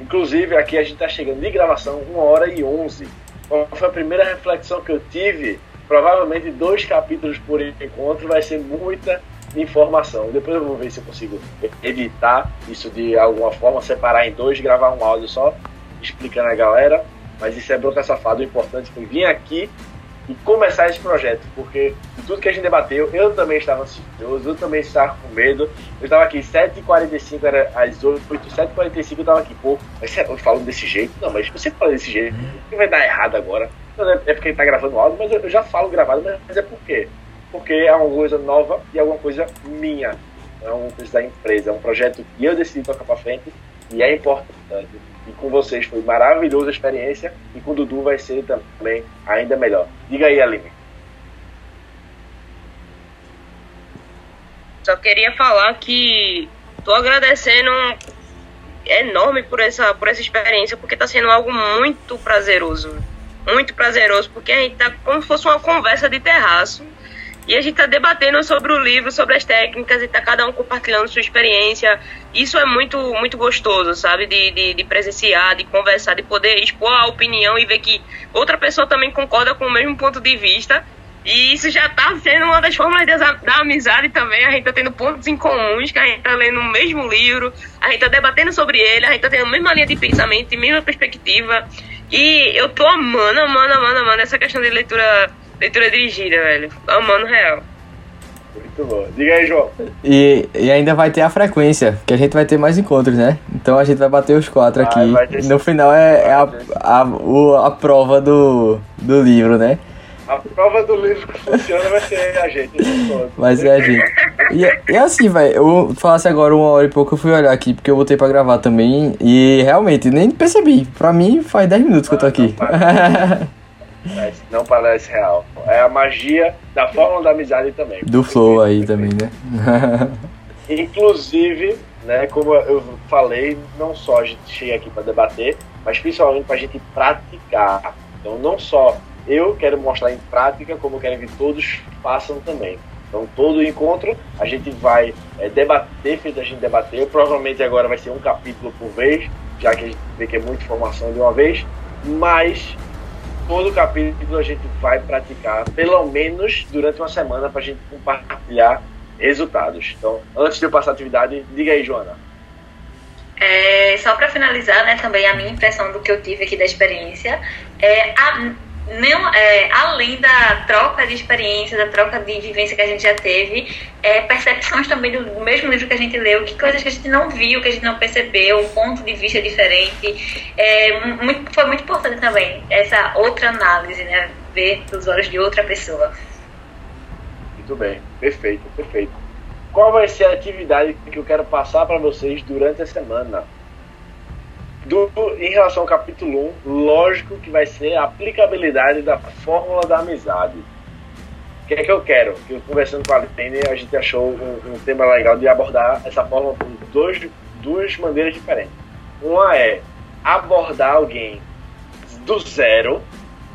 Inclusive, aqui a gente está chegando de gravação 1 hora e 11. Qual foi a primeira reflexão que eu tive? Provavelmente dois capítulos por encontro vai ser muita informação. Depois eu vou ver se eu consigo editar isso de alguma forma, separar em dois, gravar um áudio só explicando a galera. Mas isso é bronca safado. O importante foi vir aqui e começar esse projeto, porque de tudo que a gente debateu, eu também estava ansioso, eu também estava com medo. Eu estava aqui 7h45, era às 8 7h45 eu estava aqui, pô, mas você falando desse jeito? Não, mas você fala desse jeito, que vai dar errado agora? É porque ele está gravando áudio, mas eu já falo gravado, mas é por quê? Porque é uma coisa nova e alguma coisa minha, é uma coisa da empresa, é um projeto que eu decidi tocar para frente e é importante e com vocês foi maravilhosa a experiência e com o Dudu vai ser também ainda melhor. Diga aí, Aline. Só queria falar que tô agradecendo enorme por essa, por essa experiência, porque está sendo algo muito prazeroso. Muito prazeroso, porque a gente tá como se fosse uma conversa de terraço e a gente está debatendo sobre o livro, sobre as técnicas, e está cada um compartilhando sua experiência. Isso é muito, muito gostoso, sabe? De, de, de, presenciar, de conversar, de poder expor a opinião e ver que outra pessoa também concorda com o mesmo ponto de vista. E isso já está sendo uma das formas da amizade também. A gente está tendo pontos em comuns, que a gente está lendo o mesmo livro, a gente está debatendo sobre ele, a gente está tendo a mesma linha de pensamento, a mesma perspectiva. E eu tô amando, amando, amando, amando essa questão de leitura Leitura dirigida, velho. Amando real. Muito bom. Diga aí, João. E, e ainda vai ter a frequência, que a gente vai ter mais encontros, né? Então a gente vai bater os quatro aqui. no final é, é a, a, o, a prova do, do livro, né? A prova do livro que funciona vai ser a gente. Vai ser a gente. E, e assim, velho, eu falasse agora uma hora e pouco, eu fui olhar aqui, porque eu voltei pra gravar também. E realmente, nem percebi. Pra mim, faz 10 minutos que eu tô aqui. (laughs) Mas não parece real. É a magia da fórmula da amizade também. Do flow aí também, né? (laughs) Inclusive, né, como eu falei, não só a gente chega aqui para debater, mas principalmente para a gente praticar. Então, não só eu quero mostrar em prática, como eu quero que todos façam também. Então, todo encontro a gente vai é, debater, feito a gente debater. Provavelmente agora vai ser um capítulo por vez, já que a gente vê que é muita informação de uma vez. Mas todo capítulo a gente vai praticar, pelo menos durante uma semana, para a gente compartilhar resultados. Então, antes de eu passar a atividade, diga aí, Joana. É, só para finalizar, né, também a minha impressão do que eu tive aqui da experiência é a não, é, além da troca de experiência, da troca de vivência que a gente já teve, é, percepções também do, mesmo livro que a gente leu, que coisas que a gente não viu, que a gente não percebeu, um ponto de vista diferente. É, muito, foi muito importante também essa outra análise, né? Ver dos olhos de outra pessoa. Muito bem, perfeito, perfeito. Qual vai ser a atividade que eu quero passar para vocês durante a semana? Do, em relação ao capítulo 1, lógico que vai ser a aplicabilidade da fórmula da amizade. O que é que eu quero? Que conversando com a Aline, a gente achou um, um, tema legal de abordar essa fórmula por dois, duas maneiras diferentes. Uma é abordar alguém do zero,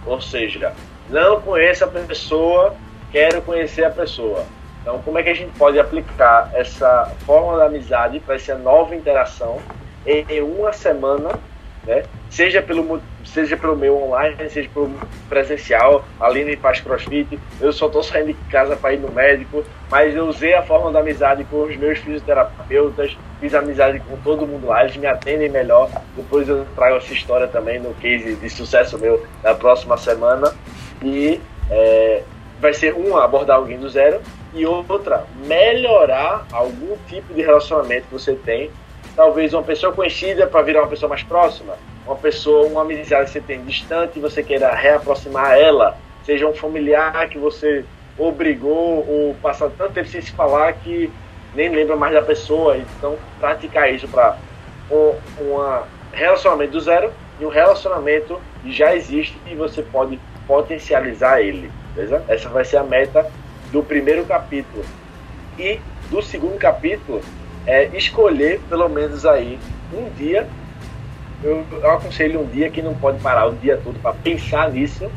ou seja, não conheço a pessoa, quero conhecer a pessoa. Então, como é que a gente pode aplicar essa fórmula da amizade para essa nova interação em uma semana, né? Seja pelo, seja pelo meu online, seja pelo presencial. A Aline faz crossfit, eu só estou saindo de casa para ir no médico, mas eu usei a forma da amizade com os meus fisioterapeutas, fiz amizade com todo mundo lá, eles me atendem melhor. Depois eu trago essa história também no case de sucesso meu da próxima semana. E é, vai ser uma, abordar alguém do zero, e outra, melhorar algum tipo de relacionamento que você tem talvez uma pessoa conhecida para virar uma pessoa mais próxima, uma pessoa, uma amizade que você tem distante e você queira reaproximar ela, seja um familiar que você ou brigou, ou passou tanto tempo sem se falar que nem lembra mais da pessoa. Então, praticar isso para um relacionamento do zero e um relacionamento que já existe e você pode potencializar ele. Beleza? Essa vai ser a meta do primeiro capítulo. E do segundo capítulo é escolher pelo menos aí um dia. Eu, eu aconselho um dia que não pode parar o dia todo para pensar nisso,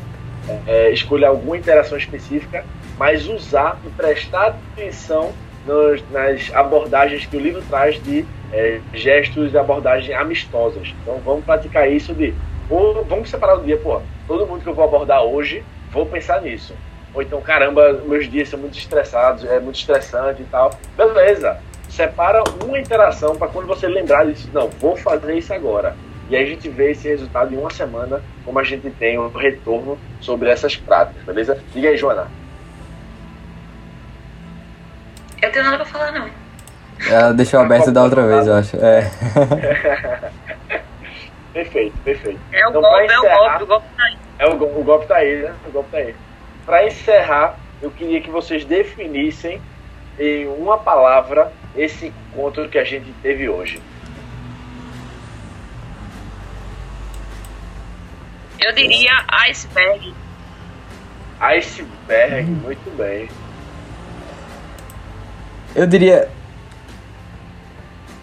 é, escolher alguma interação específica, mas usar e prestar atenção nos, nas abordagens que o livro traz de é, gestos de abordagem amistosas. Então vamos praticar isso de ou vamos separar o dia, pô, todo mundo que eu vou abordar hoje, vou pensar nisso. Ou então, caramba, meus dias são muito estressados, é muito estressante e tal. Beleza, separa uma interação para quando você lembrar disso, não, vou fazer isso agora. E aí a gente vê esse resultado em uma semana, como a gente tem um retorno sobre essas práticas, beleza? Diga aí, Joana. Eu tenho nada pra falar, não. Ela deixou aberto da outra vez, eu acho. É. (laughs) perfeito, perfeito. É o então, golpe, encerrar, é o golpe, o golpe tá aí. É o, o golpe tá aí, né? O golpe tá aí. Para encerrar, eu queria que vocês definissem em uma palavra esse encontro que a gente teve hoje. Eu diria iceberg. Iceberg, muito bem. Eu diria.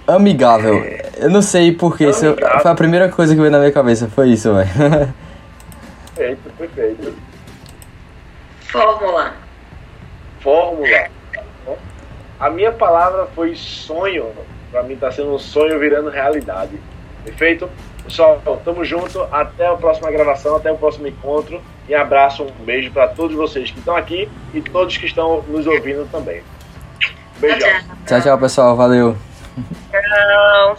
Amigável. Eu não sei porquê. Foi a primeira coisa que veio na minha cabeça. Foi isso, velho. Perfeito, perfeito. Fórmula. Fórmula. A minha palavra foi sonho. Pra mim tá sendo um sonho virando realidade. Perfeito? Pessoal, tamo junto. Até a próxima gravação, até o próximo encontro. E abraço, um beijo para todos vocês que estão aqui e todos que estão nos ouvindo também. Beijão. Tchau, tchau, pessoal. Valeu. Tchau.